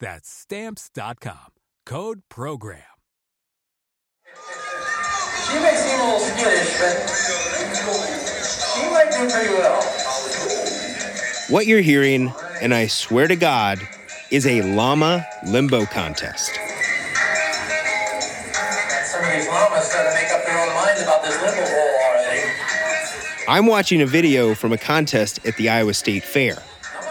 That's stamps.com. Code program. She may seem a little skittish, but she might do pretty well. What you're hearing, and I swear to God, is a llama limbo contest. Some of these llamas start to make up their own minds about this limbo hole already. I'm watching a video from a contest at the Iowa State Fair.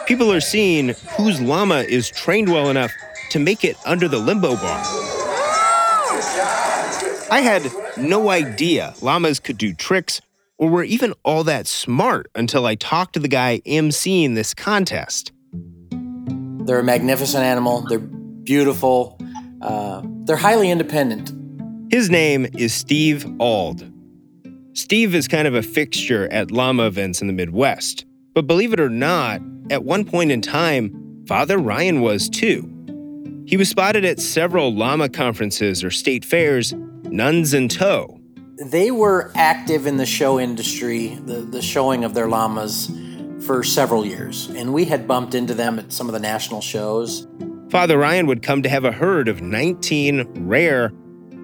People are seeing whose llama is trained well enough to make it under the limbo bar. I had no idea llamas could do tricks or were even all that smart until I talked to the guy emceeing this contest. They're a magnificent animal. They're beautiful. Uh, they're highly independent. His name is Steve Auld. Steve is kind of a fixture at llama events in the Midwest. But believe it or not, at one point in time, Father Ryan was too. He was spotted at several llama conferences or state fairs, nuns in tow. They were active in the show industry, the, the showing of their llamas, for several years. And we had bumped into them at some of the national shows. Father Ryan would come to have a herd of 19 rare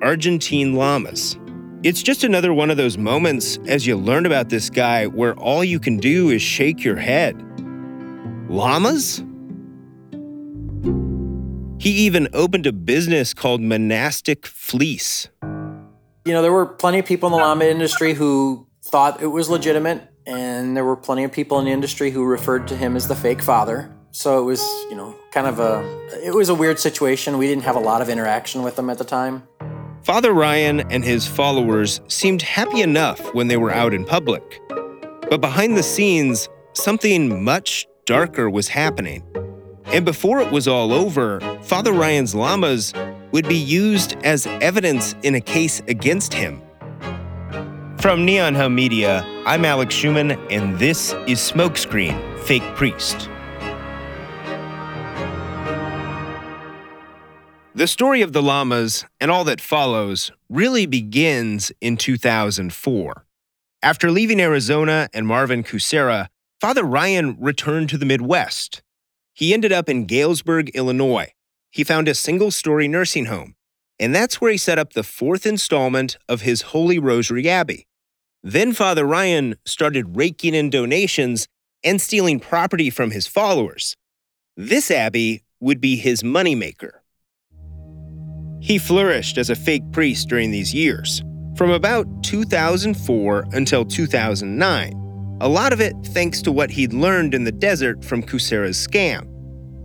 Argentine llamas. It's just another one of those moments as you learn about this guy where all you can do is shake your head. Llamas? He even opened a business called Monastic Fleece. You know, there were plenty of people in the llama industry who thought it was legitimate, and there were plenty of people in the industry who referred to him as the fake father. So it was, you know, kind of a it was a weird situation. We didn't have a lot of interaction with him at the time. Father Ryan and his followers seemed happy enough when they were out in public. But behind the scenes, something much darker was happening. And before it was all over, Father Ryan's llamas would be used as evidence in a case against him. From Neon Hum Media, I'm Alex Schumann, and this is Smokescreen Fake Priest. The story of the llamas and all that follows really begins in 2004. After leaving Arizona and Marvin Kucera, Father Ryan returned to the Midwest. He ended up in Galesburg, Illinois. He found a single story nursing home, and that's where he set up the fourth installment of his Holy Rosary Abbey. Then Father Ryan started raking in donations and stealing property from his followers. This abbey would be his moneymaker. He flourished as a fake priest during these years, from about 2004 until 2009. A lot of it thanks to what he'd learned in the desert from Kucera's scam.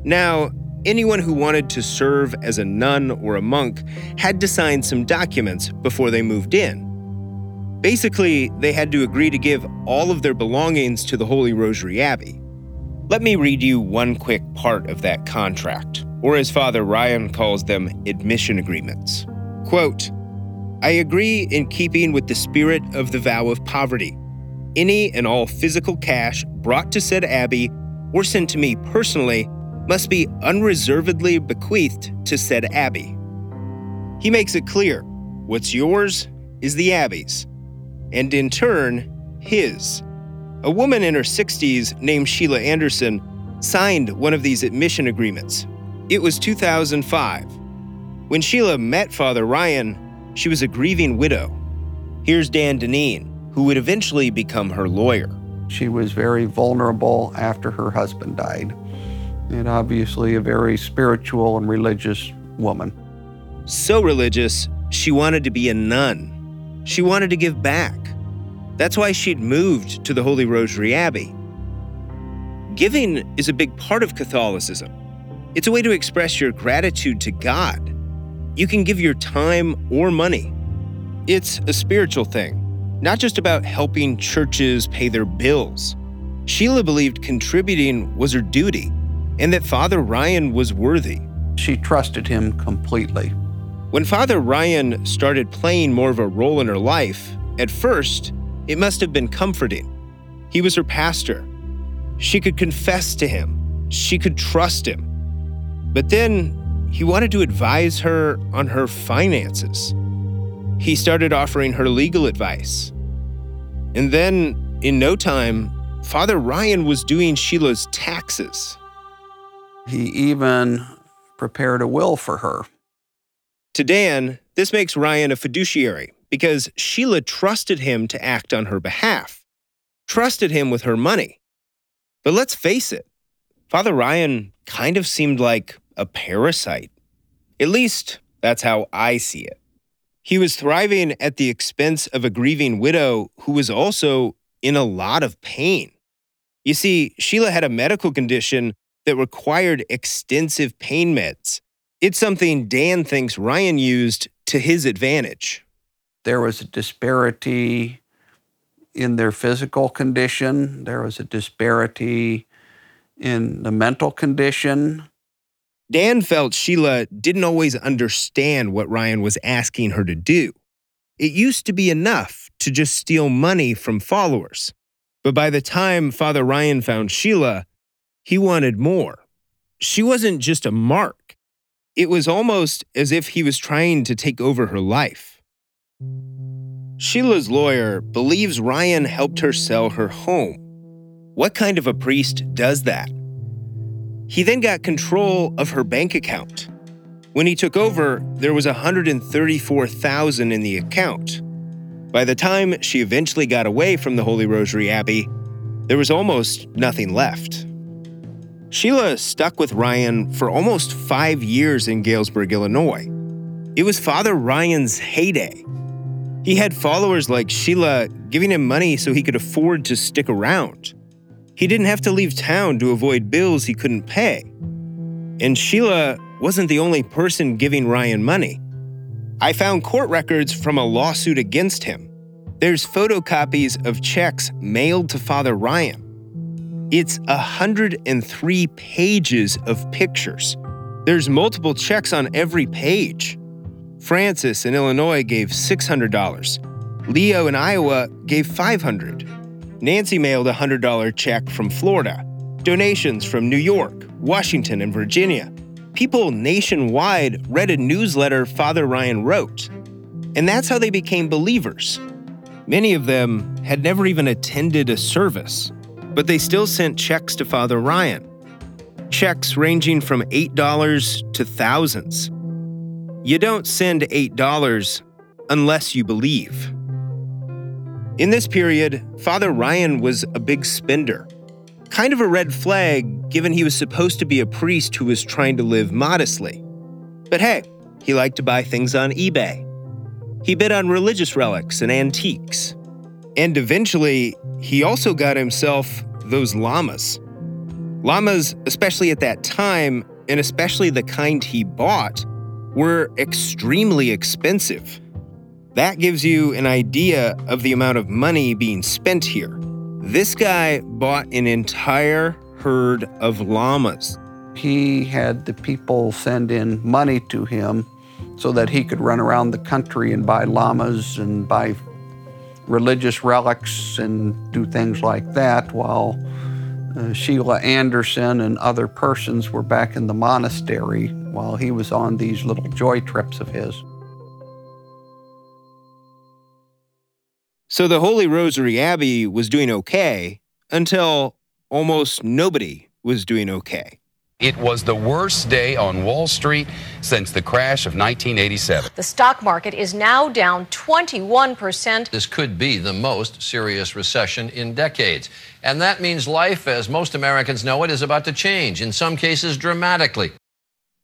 Now, anyone who wanted to serve as a nun or a monk had to sign some documents before they moved in. Basically, they had to agree to give all of their belongings to the Holy Rosary Abbey. Let me read you one quick part of that contract or as Father Ryan calls them, admission agreements. Quote, I agree in keeping with the spirit of the vow of poverty. Any and all physical cash brought to said abbey or sent to me personally must be unreservedly bequeathed to said abbey. He makes it clear what's yours is the abbey's, and in turn, his. A woman in her 60s named Sheila Anderson signed one of these admission agreements it was 2005. When Sheila met Father Ryan, she was a grieving widow. Here's Dan Deneen, who would eventually become her lawyer. She was very vulnerable after her husband died, and obviously a very spiritual and religious woman. So religious, she wanted to be a nun. she wanted to give back. That's why she'd moved to the Holy Rosary Abbey. Giving is a big part of Catholicism. It's a way to express your gratitude to God. You can give your time or money. It's a spiritual thing, not just about helping churches pay their bills. Sheila believed contributing was her duty and that Father Ryan was worthy. She trusted him completely. When Father Ryan started playing more of a role in her life, at first, it must have been comforting. He was her pastor. She could confess to him, she could trust him. But then he wanted to advise her on her finances. He started offering her legal advice. And then, in no time, Father Ryan was doing Sheila's taxes. He even prepared a will for her. To Dan, this makes Ryan a fiduciary because Sheila trusted him to act on her behalf, trusted him with her money. But let's face it, Father Ryan kind of seemed like a parasite. At least, that's how I see it. He was thriving at the expense of a grieving widow who was also in a lot of pain. You see, Sheila had a medical condition that required extensive pain meds. It's something Dan thinks Ryan used to his advantage. There was a disparity in their physical condition, there was a disparity in the mental condition. Dan felt Sheila didn't always understand what Ryan was asking her to do. It used to be enough to just steal money from followers. But by the time Father Ryan found Sheila, he wanted more. She wasn't just a mark, it was almost as if he was trying to take over her life. Sheila's lawyer believes Ryan helped her sell her home. What kind of a priest does that? He then got control of her bank account. When he took over, there was 134,000 in the account. By the time she eventually got away from the Holy Rosary Abbey, there was almost nothing left. Sheila stuck with Ryan for almost five years in Galesburg, Illinois. It was Father Ryan's heyday. He had followers like Sheila giving him money so he could afford to stick around. He didn't have to leave town to avoid bills he couldn't pay. And Sheila wasn't the only person giving Ryan money. I found court records from a lawsuit against him. There's photocopies of checks mailed to Father Ryan. It's 103 pages of pictures. There's multiple checks on every page. Francis in Illinois gave $600. Leo in Iowa gave 500. Nancy mailed a $100 check from Florida, donations from New York, Washington, and Virginia. People nationwide read a newsletter Father Ryan wrote, and that's how they became believers. Many of them had never even attended a service, but they still sent checks to Father Ryan. Checks ranging from $8 to thousands. You don't send $8 unless you believe. In this period, Father Ryan was a big spender. Kind of a red flag, given he was supposed to be a priest who was trying to live modestly. But hey, he liked to buy things on eBay. He bid on religious relics and antiques. And eventually, he also got himself those llamas. Llamas, especially at that time, and especially the kind he bought, were extremely expensive. That gives you an idea of the amount of money being spent here. This guy bought an entire herd of llamas. He had the people send in money to him so that he could run around the country and buy llamas and buy religious relics and do things like that while uh, Sheila Anderson and other persons were back in the monastery while he was on these little joy trips of his. So the Holy Rosary Abbey was doing okay until almost nobody was doing okay. It was the worst day on Wall Street since the crash of 1987. The stock market is now down 21%. This could be the most serious recession in decades. And that means life, as most Americans know it, is about to change, in some cases dramatically.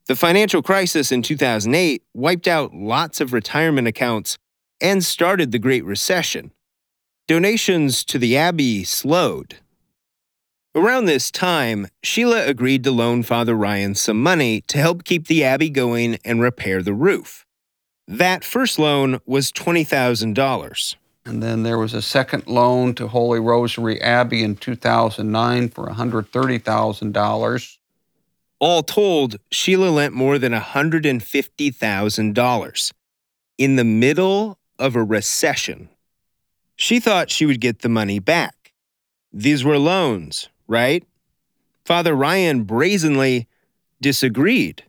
The financial crisis in 2008 wiped out lots of retirement accounts and started the Great Recession. Donations to the Abbey slowed. Around this time, Sheila agreed to loan Father Ryan some money to help keep the Abbey going and repair the roof. That first loan was $20,000. And then there was a second loan to Holy Rosary Abbey in 2009 for $130,000. All told, Sheila lent more than $150,000 in the middle of a recession. She thought she would get the money back. These were loans, right? Father Ryan brazenly disagreed.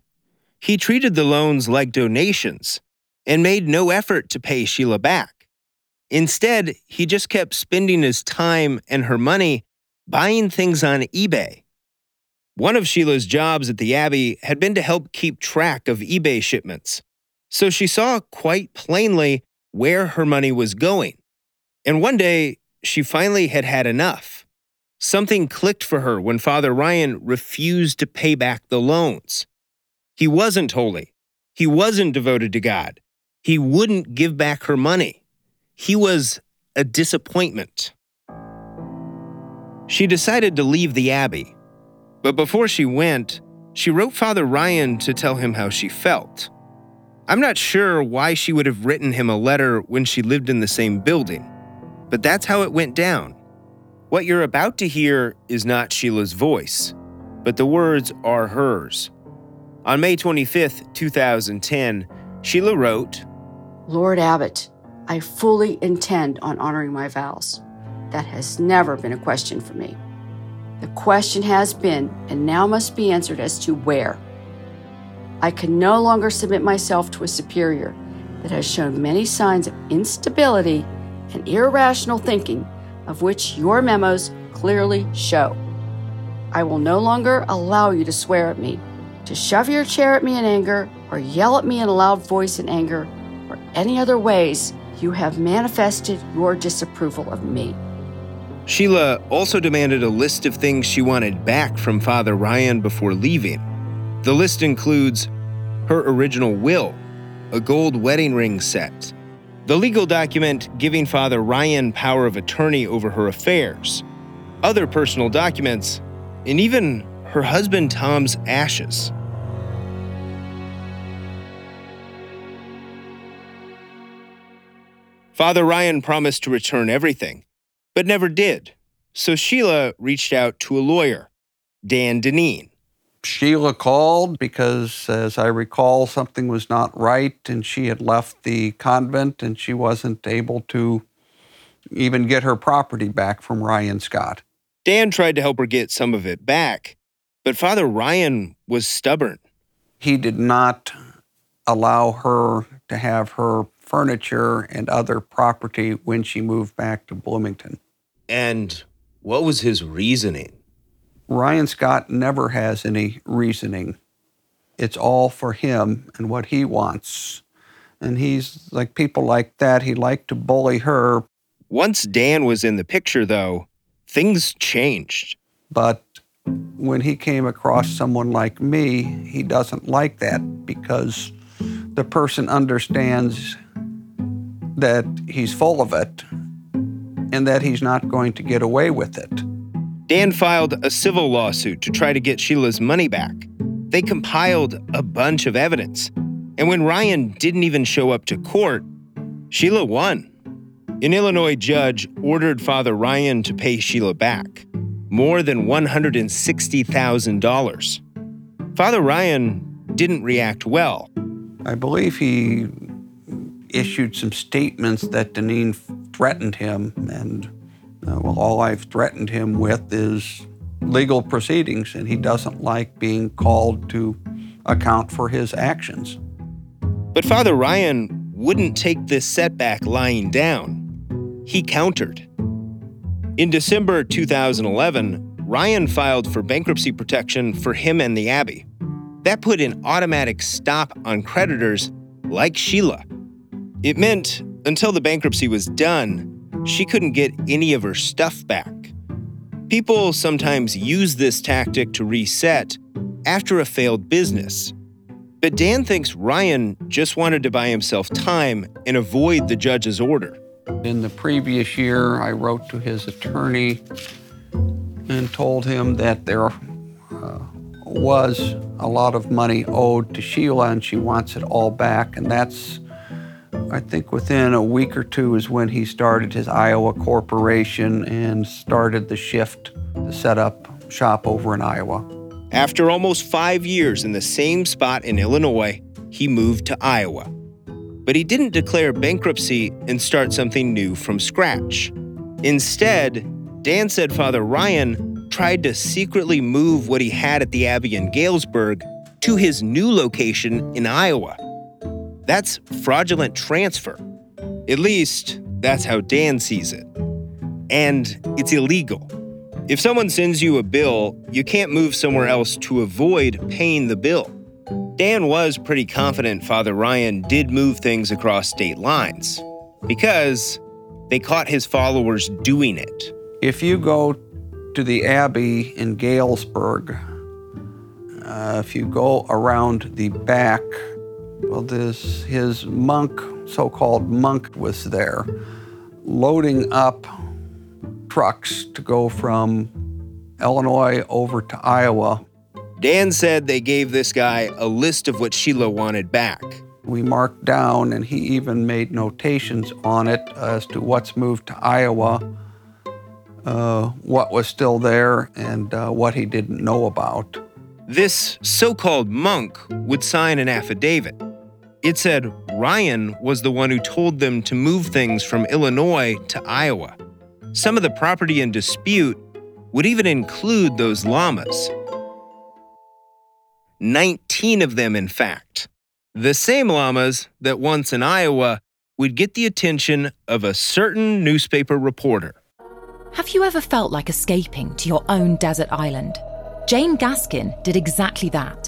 He treated the loans like donations and made no effort to pay Sheila back. Instead, he just kept spending his time and her money buying things on eBay. One of Sheila's jobs at the Abbey had been to help keep track of eBay shipments, so she saw quite plainly where her money was going. And one day, she finally had had enough. Something clicked for her when Father Ryan refused to pay back the loans. He wasn't holy. He wasn't devoted to God. He wouldn't give back her money. He was a disappointment. She decided to leave the Abbey, but before she went, she wrote Father Ryan to tell him how she felt. I'm not sure why she would have written him a letter when she lived in the same building, but that's how it went down. What you're about to hear is not Sheila's voice, but the words are hers. On May 25, 2010, Sheila wrote Lord Abbot, I fully intend on honoring my vows. That has never been a question for me. The question has been and now must be answered as to where. I can no longer submit myself to a superior that has shown many signs of instability and irrational thinking, of which your memos clearly show. I will no longer allow you to swear at me, to shove your chair at me in anger, or yell at me in a loud voice in anger, or any other ways you have manifested your disapproval of me. Sheila also demanded a list of things she wanted back from Father Ryan before leaving. The list includes her original will, a gold wedding ring set, the legal document giving Father Ryan power of attorney over her affairs, other personal documents, and even her husband Tom's ashes. Father Ryan promised to return everything, but never did. So Sheila reached out to a lawyer, Dan Deneen. Sheila called because, as I recall, something was not right and she had left the convent and she wasn't able to even get her property back from Ryan Scott. Dan tried to help her get some of it back, but Father Ryan was stubborn. He did not allow her to have her furniture and other property when she moved back to Bloomington. And what was his reasoning? Ryan Scott never has any reasoning. It's all for him and what he wants. And he's like people like that. He liked to bully her. Once Dan was in the picture, though, things changed. But when he came across someone like me, he doesn't like that because the person understands that he's full of it and that he's not going to get away with it. Dan filed a civil lawsuit to try to get Sheila's money back. They compiled a bunch of evidence. And when Ryan didn't even show up to court, Sheila won. An Illinois judge ordered Father Ryan to pay Sheila back more than $160,000. Father Ryan didn't react well. I believe he issued some statements that Deneen threatened him, and uh, well, all I've threatened him with is legal proceedings, and he doesn't like being called to account for his actions. But Father Ryan wouldn't take this setback lying down. He countered. In December 2011, Ryan filed for bankruptcy protection for him and the Abbey. That put an automatic stop on creditors like Sheila. It meant until the bankruptcy was done, she couldn't get any of her stuff back. People sometimes use this tactic to reset after a failed business. But Dan thinks Ryan just wanted to buy himself time and avoid the judge's order. In the previous year, I wrote to his attorney and told him that there uh, was a lot of money owed to Sheila and she wants it all back. And that's, I think, within a week or two is when he started his Iowa corporation and started the shift to set up shop over in Iowa. After almost five years in the same spot in Illinois, he moved to Iowa. But he didn't declare bankruptcy and start something new from scratch. Instead, Dan said Father Ryan tried to secretly move what he had at the Abbey in Galesburg to his new location in Iowa. That's fraudulent transfer. At least, that's how Dan sees it. And it's illegal. If someone sends you a bill, you can't move somewhere else to avoid paying the bill. Dan was pretty confident Father Ryan did move things across state lines because they caught his followers doing it. If you go to the Abbey in Galesburg, uh, if you go around the back, well, this his monk, so-called monk, was there, loading up trucks to go from Illinois over to Iowa. Dan said they gave this guy a list of what Sheila wanted back. We marked down, and he even made notations on it as to what's moved to Iowa, uh, what was still there, and uh, what he didn't know about. This so called monk would sign an affidavit. It said Ryan was the one who told them to move things from Illinois to Iowa. Some of the property in dispute would even include those llamas. 19 of them, in fact. The same llamas that once in Iowa would get the attention of a certain newspaper reporter. Have you ever felt like escaping to your own desert island? Jane Gaskin did exactly that,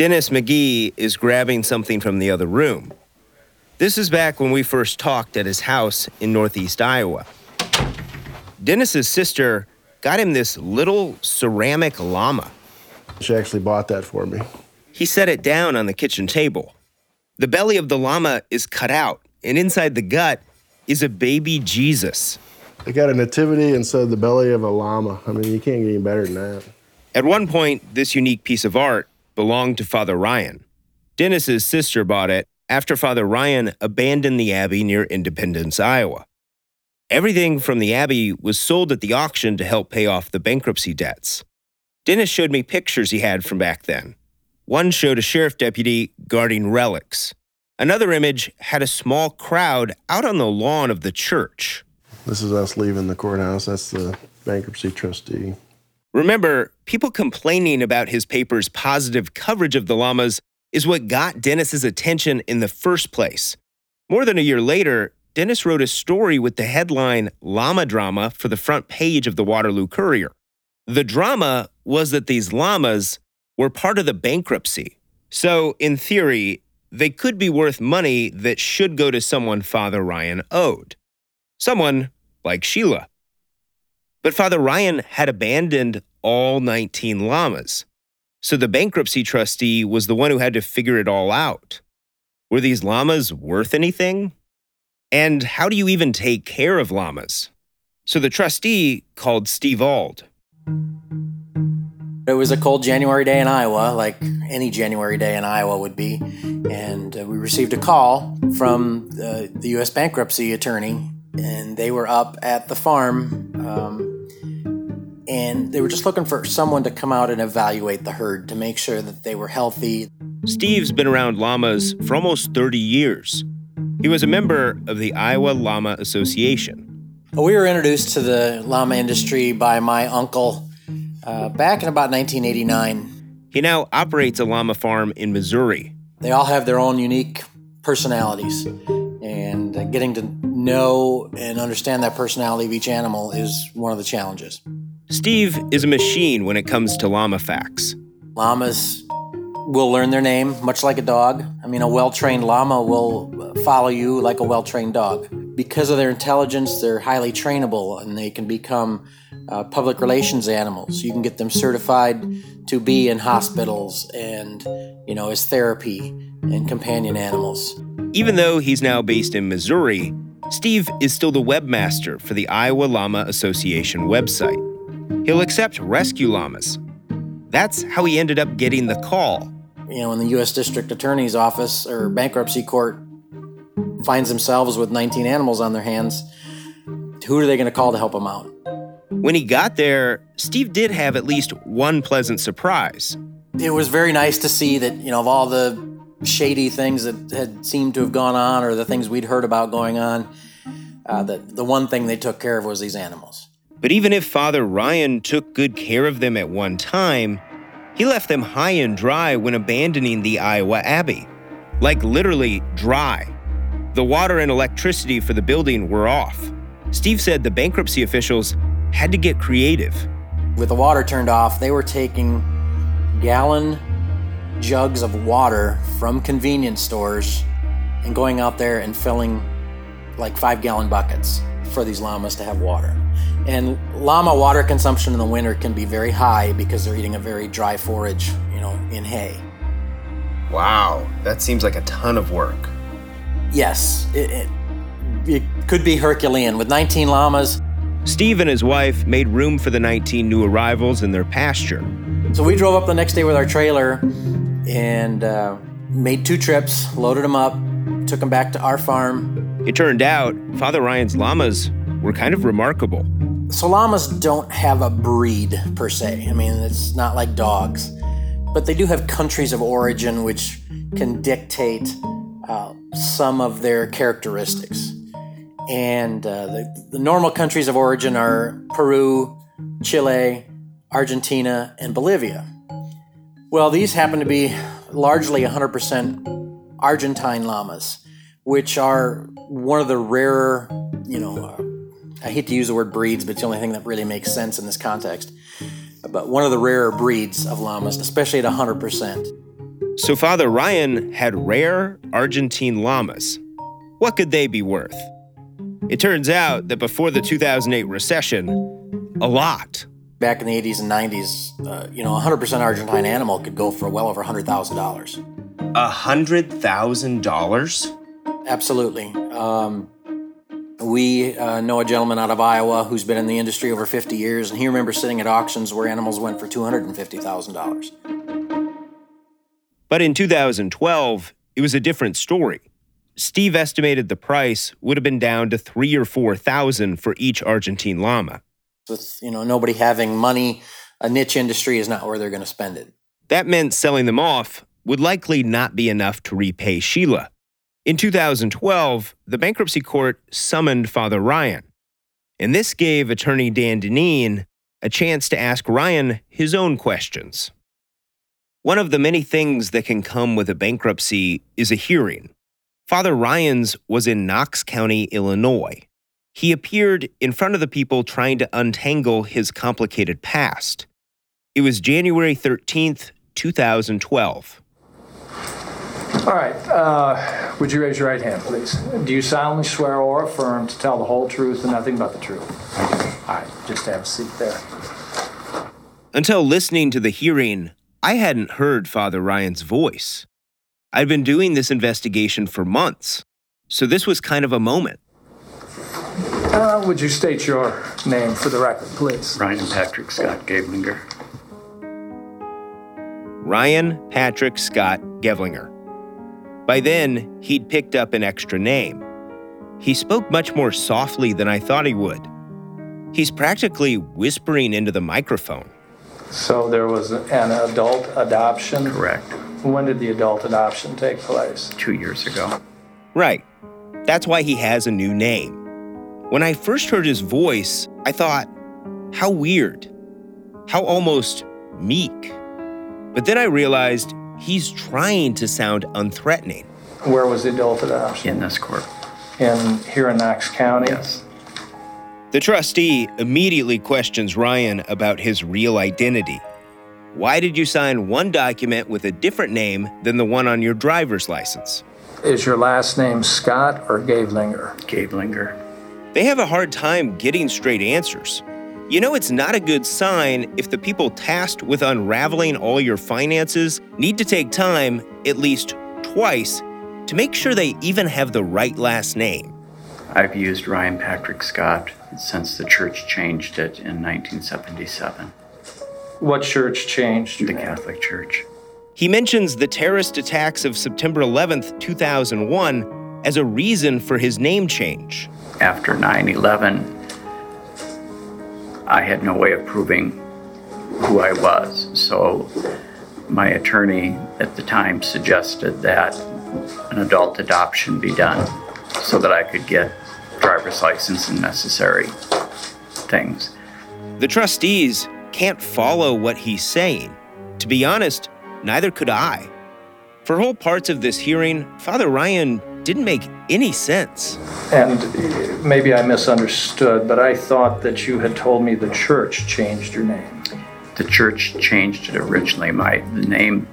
Dennis McGee is grabbing something from the other room. This is back when we first talked at his house in northeast Iowa. Dennis's sister got him this little ceramic llama. She actually bought that for me. He set it down on the kitchen table. The belly of the llama is cut out, and inside the gut is a baby Jesus. I got a nativity inside the belly of a llama. I mean, you can't get any better than that. At one point, this unique piece of art belonged to Father Ryan. Dennis's sister bought it after Father Ryan abandoned the abbey near Independence, Iowa. Everything from the abbey was sold at the auction to help pay off the bankruptcy debts. Dennis showed me pictures he had from back then. One showed a sheriff deputy guarding relics. Another image had a small crowd out on the lawn of the church. This is us leaving the courthouse. That's the bankruptcy trustee. Remember, people complaining about his paper's positive coverage of the llamas is what got Dennis's attention in the first place. More than a year later, Dennis wrote a story with the headline Llama Drama for the front page of the Waterloo Courier. The drama was that these llamas were part of the bankruptcy. So, in theory, they could be worth money that should go to someone Father Ryan owed. Someone like Sheila. But Father Ryan had abandoned all 19 llamas. So the bankruptcy trustee was the one who had to figure it all out. Were these llamas worth anything? And how do you even take care of llamas? So the trustee called Steve Auld. It was a cold January day in Iowa, like any January day in Iowa would be. And uh, we received a call from the, the U.S. bankruptcy attorney, and they were up at the farm. Um, and they were just looking for someone to come out and evaluate the herd to make sure that they were healthy. Steve's been around llamas for almost 30 years. He was a member of the Iowa Llama Association. We were introduced to the llama industry by my uncle uh, back in about 1989. He now operates a llama farm in Missouri. They all have their own unique personalities, and uh, getting to know and understand that personality of each animal is one of the challenges. Steve is a machine when it comes to llama facts. Llamas will learn their name, much like a dog. I mean, a well trained llama will follow you like a well trained dog. Because of their intelligence, they're highly trainable and they can become uh, public relations animals. You can get them certified to be in hospitals and, you know, as therapy and companion animals. Even though he's now based in Missouri, Steve is still the webmaster for the Iowa Llama Association website. He'll accept rescue llamas. That's how he ended up getting the call. You know, when the U.S. District Attorney's Office or bankruptcy court finds themselves with 19 animals on their hands, who are they going to call to help them out? When he got there, Steve did have at least one pleasant surprise. It was very nice to see that, you know, of all the shady things that had seemed to have gone on or the things we'd heard about going on, uh, that the one thing they took care of was these animals. But even if Father Ryan took good care of them at one time, he left them high and dry when abandoning the Iowa Abbey. Like literally dry. The water and electricity for the building were off. Steve said the bankruptcy officials had to get creative. With the water turned off, they were taking gallon jugs of water from convenience stores and going out there and filling like five gallon buckets for these llamas to have water. And llama water consumption in the winter can be very high because they're eating a very dry forage, you know, in hay. Wow, that seems like a ton of work. Yes, it, it, it could be Herculean. With 19 llamas, Steve and his wife made room for the 19 new arrivals in their pasture. So we drove up the next day with our trailer and uh, made two trips, loaded them up, took them back to our farm. It turned out Father Ryan's llamas were kind of remarkable. So llamas don't have a breed per se. I mean, it's not like dogs, but they do have countries of origin which can dictate uh, some of their characteristics. And uh, the, the normal countries of origin are Peru, Chile, Argentina, and Bolivia. Well, these happen to be largely 100% Argentine llamas, which are one of the rarer, you know, uh, I hate to use the word breeds, but it's the only thing that really makes sense in this context. But one of the rarer breeds of llamas, especially at 100%. So Father Ryan had rare Argentine llamas. What could they be worth? It turns out that before the 2008 recession, a lot. Back in the 80s and 90s, uh, you know, 100% Argentine animal could go for well over $100,000. $100,000? Absolutely. Um, we uh, know a gentleman out of Iowa who's been in the industry over 50 years, and he remembers sitting at auctions where animals went for $250,000. But in 2012, it was a different story. Steve estimated the price would have been down to three or four thousand for each Argentine llama. With you know nobody having money, a niche industry is not where they're going to spend it. That meant selling them off would likely not be enough to repay Sheila. In 2012, the bankruptcy court summoned Father Ryan, and this gave attorney Dan Deneen a chance to ask Ryan his own questions. One of the many things that can come with a bankruptcy is a hearing. Father Ryan's was in Knox County, Illinois. He appeared in front of the people trying to untangle his complicated past. It was January 13th, 2012. All right. Uh, would you raise your right hand, please? Do you solemnly swear or affirm to tell the whole truth and nothing but the truth? All right. Just have a seat there. Until listening to the hearing, I hadn't heard Father Ryan's voice. I'd been doing this investigation for months, so this was kind of a moment. Uh, would you state your name for the record, please? Ryan Patrick Scott Gablinger. Ryan Patrick Scott Gevlinger. By then, he'd picked up an extra name. He spoke much more softly than I thought he would. He's practically whispering into the microphone. So there was an adult adoption? Correct. When did the adult adoption take place? Two years ago. Right. That's why he has a new name. When I first heard his voice, I thought, how weird. How almost meek. But then I realized he's trying to sound unthreatening. Where was the adult adoption? In this court. In here in Knox County? Yes. The trustee immediately questions Ryan about his real identity. Why did you sign one document with a different name than the one on your driver's license? Is your last name Scott or Gavelinger? Gavelinger. They have a hard time getting straight answers. You know, it's not a good sign if the people tasked with unraveling all your finances need to take time, at least twice, to make sure they even have the right last name. I've used Ryan Patrick Scott since the church changed it in 1977. What church changed? The Catholic Church. He mentions the terrorist attacks of September 11th, 2001, as a reason for his name change. After 9 11, I had no way of proving who I was. So my attorney at the time suggested that an adult adoption be done so that I could get driver's license and necessary things. The trustees can't follow what he's saying. To be honest, neither could I. For whole parts of this hearing, Father Ryan didn't make any sense. And uh, maybe I misunderstood, but I thought that you had told me the church changed your name. The church changed it originally. My the name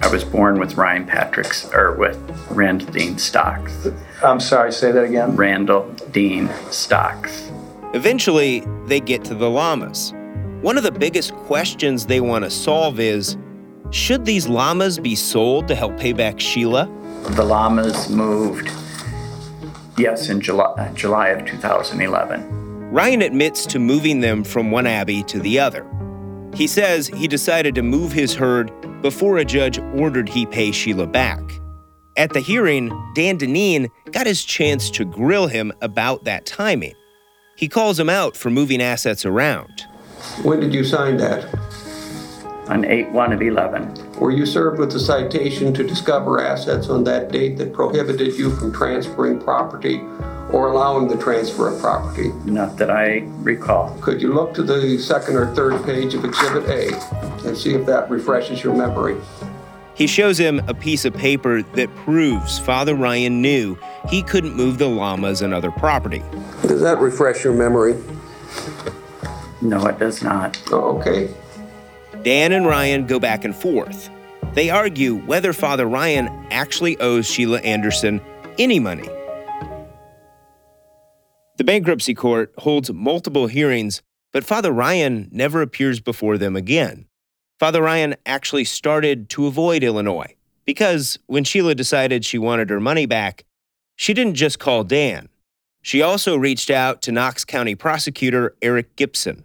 I was born with Ryan Patrick's or with Randall Dean Stocks. I'm sorry, say that again. Randall Dean Stocks. Eventually, they get to the llamas. One of the biggest questions they want to solve is should these llamas be sold to help pay back Sheila? The llamas moved, yes, in July, uh, July of 2011. Ryan admits to moving them from one abbey to the other. He says he decided to move his herd before a judge ordered he pay Sheila back. At the hearing, Dan Deneen got his chance to grill him about that timing. He calls him out for moving assets around. When did you sign that? On 8 1 of 11. Were you served with a citation to discover assets on that date that prohibited you from transferring property or allowing the transfer of property? Not that I recall. Could you look to the second or third page of Exhibit A and see if that refreshes your memory? He shows him a piece of paper that proves Father Ryan knew he couldn't move the llamas and other property. Does that refresh your memory? No, it does not. Oh, okay. Dan and Ryan go back and forth. They argue whether Father Ryan actually owes Sheila Anderson any money. The bankruptcy court holds multiple hearings, but Father Ryan never appears before them again. Father Ryan actually started to avoid Illinois because when Sheila decided she wanted her money back, she didn't just call Dan. She also reached out to Knox County prosecutor Eric Gibson.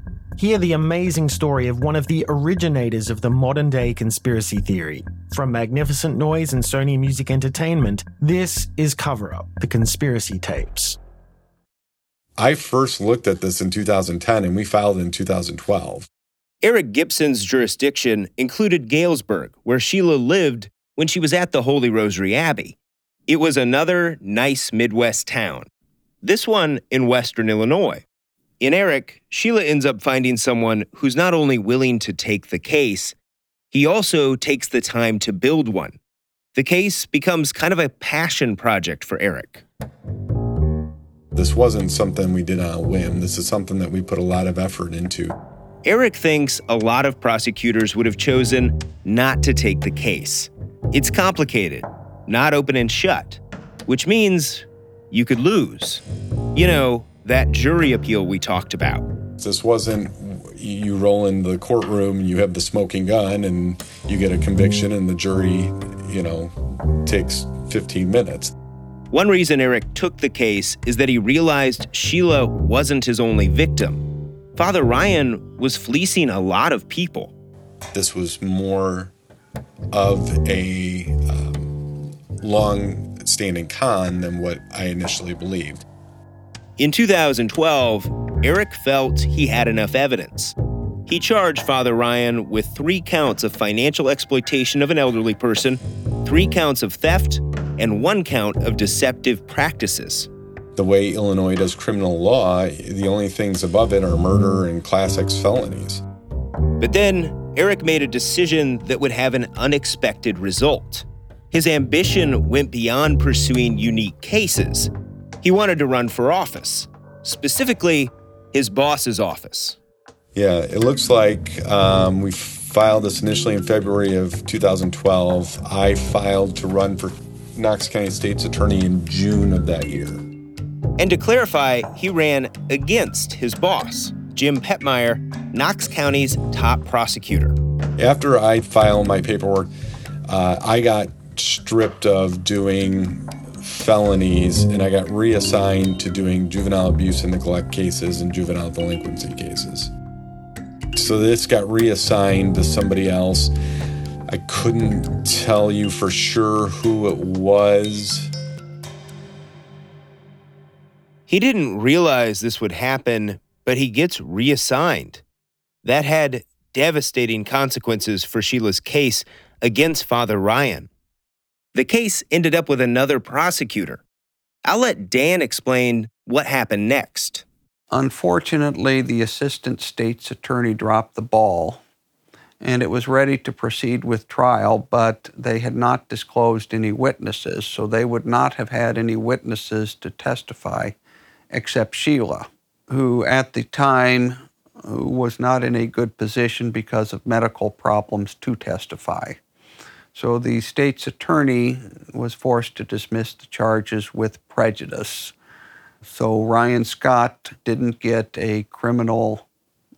Hear the amazing story of one of the originators of the modern day conspiracy theory. From Magnificent Noise and Sony Music Entertainment, this is Cover Up The Conspiracy Tapes. I first looked at this in 2010 and we filed in 2012. Eric Gibson's jurisdiction included Galesburg, where Sheila lived when she was at the Holy Rosary Abbey. It was another nice Midwest town, this one in Western Illinois. In Eric, Sheila ends up finding someone who's not only willing to take the case, he also takes the time to build one. The case becomes kind of a passion project for Eric. This wasn't something we did on a whim. This is something that we put a lot of effort into. Eric thinks a lot of prosecutors would have chosen not to take the case. It's complicated, not open and shut, which means you could lose. You know, that jury appeal we talked about. This wasn't you roll in the courtroom and you have the smoking gun and you get a conviction and the jury, you know, takes 15 minutes. One reason Eric took the case is that he realized Sheila wasn't his only victim. Father Ryan was fleecing a lot of people. This was more of a um, long standing con than what I initially believed. In 2012, Eric felt he had enough evidence. He charged Father Ryan with three counts of financial exploitation of an elderly person, three counts of theft, and one count of deceptive practices. The way Illinois does criminal law, the only things above it are murder and Class X felonies. But then, Eric made a decision that would have an unexpected result. His ambition went beyond pursuing unique cases. He wanted to run for office, specifically, his boss's office. Yeah, it looks like um, we filed this initially in February of 2012. I filed to run for Knox County State's Attorney in June of that year. And to clarify, he ran against his boss, Jim Pepmeyer, Knox County's top prosecutor. After I filed my paperwork, uh, I got stripped of doing felonies and I got reassigned to doing juvenile abuse and neglect cases and juvenile delinquency cases. So this got reassigned to somebody else. I couldn't tell you for sure who it was. He didn't realize this would happen, but he gets reassigned. That had devastating consequences for Sheila's case against Father Ryan. The case ended up with another prosecutor. I'll let Dan explain what happened next. Unfortunately, the assistant state's attorney dropped the ball and it was ready to proceed with trial, but they had not disclosed any witnesses, so they would not have had any witnesses to testify except Sheila, who at the time uh, was not in a good position because of medical problems to testify. So the state's attorney was forced to dismiss the charges with prejudice. So Ryan Scott didn't get a criminal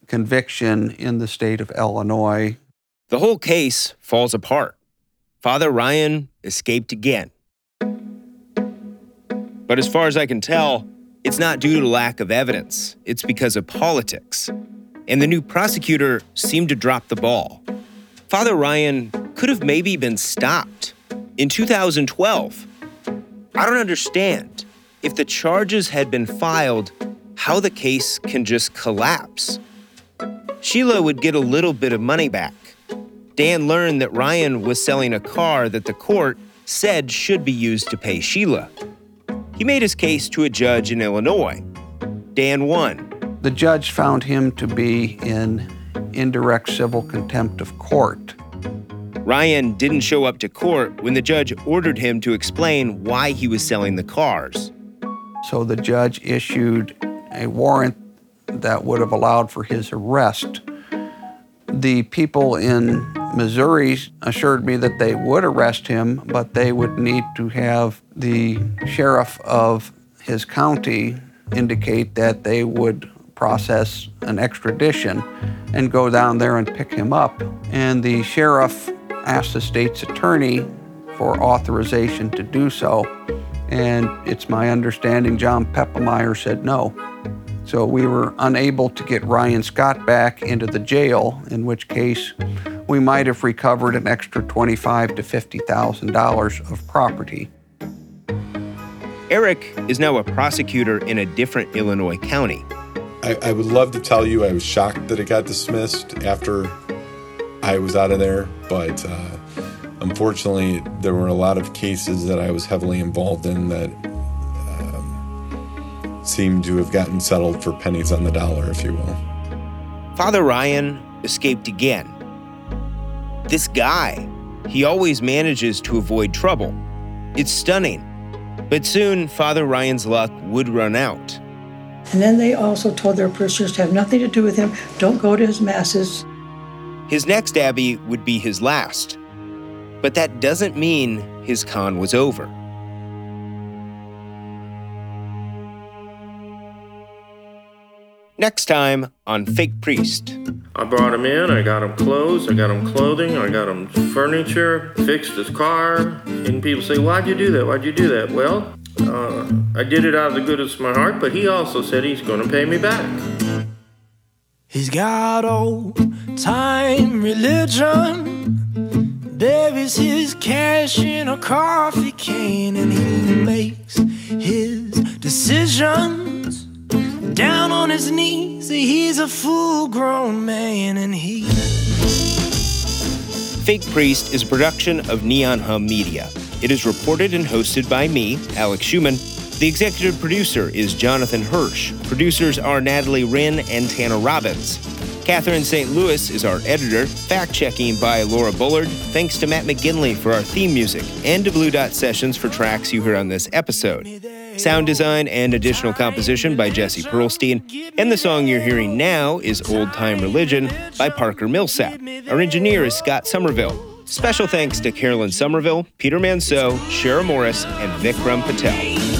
conviction in the state of Illinois. The whole case falls apart. Father Ryan escaped again. But as far as I can tell, it's not due to lack of evidence, it's because of politics. And the new prosecutor seemed to drop the ball. Father Ryan could have maybe been stopped in 2012. I don't understand. If the charges had been filed, how the case can just collapse. Sheila would get a little bit of money back. Dan learned that Ryan was selling a car that the court said should be used to pay Sheila. He made his case to a judge in Illinois. Dan won. The judge found him to be in indirect civil contempt of court. Ryan didn't show up to court when the judge ordered him to explain why he was selling the cars. So the judge issued a warrant that would have allowed for his arrest. The people in Missouri assured me that they would arrest him, but they would need to have the sheriff of his county indicate that they would process an extradition and go down there and pick him up. And the sheriff asked the state's attorney for authorization to do so. And it's my understanding John Pepmeyer said no. So we were unable to get Ryan Scott back into the jail, in which case we might have recovered an extra twenty-five to fifty thousand dollars of property. Eric is now a prosecutor in a different Illinois county. I, I would love to tell you I was shocked that it got dismissed after I was out of there, but uh, unfortunately, there were a lot of cases that I was heavily involved in that um, seemed to have gotten settled for pennies on the dollar, if you will. Father Ryan escaped again. This guy, he always manages to avoid trouble. It's stunning. But soon, Father Ryan's luck would run out. And then they also told their parishioners to have nothing to do with him, don't go to his masses. His next abbey would be his last. But that doesn't mean his con was over. Next time on Fake Priest. I brought him in, I got him clothes, I got him clothing, I got him furniture, fixed his car. And people say, Why'd you do that? Why'd you do that? Well, uh, I did it out of the goodness of my heart, but he also said he's going to pay me back. He's got old time religion. Buries his cash in a coffee can and he makes his decisions down on his knees. He's a full grown man and he. Fake Priest is a production of Neon Hum Media. It is reported and hosted by me, Alex Schumann. The executive producer is Jonathan Hirsch. Producers are Natalie Wren and Tanner Robbins. Catherine St. Louis is our editor. Fact checking by Laura Bullard. Thanks to Matt McGinley for our theme music and to Blue Dot Sessions for tracks you heard on this episode. Sound design and additional composition by Jesse Perlstein. And the song you're hearing now is Old Time Religion by Parker Millsap. Our engineer is Scott Somerville. Special thanks to Carolyn Somerville, Peter Manseau, Shara Morris, and Vikram Patel.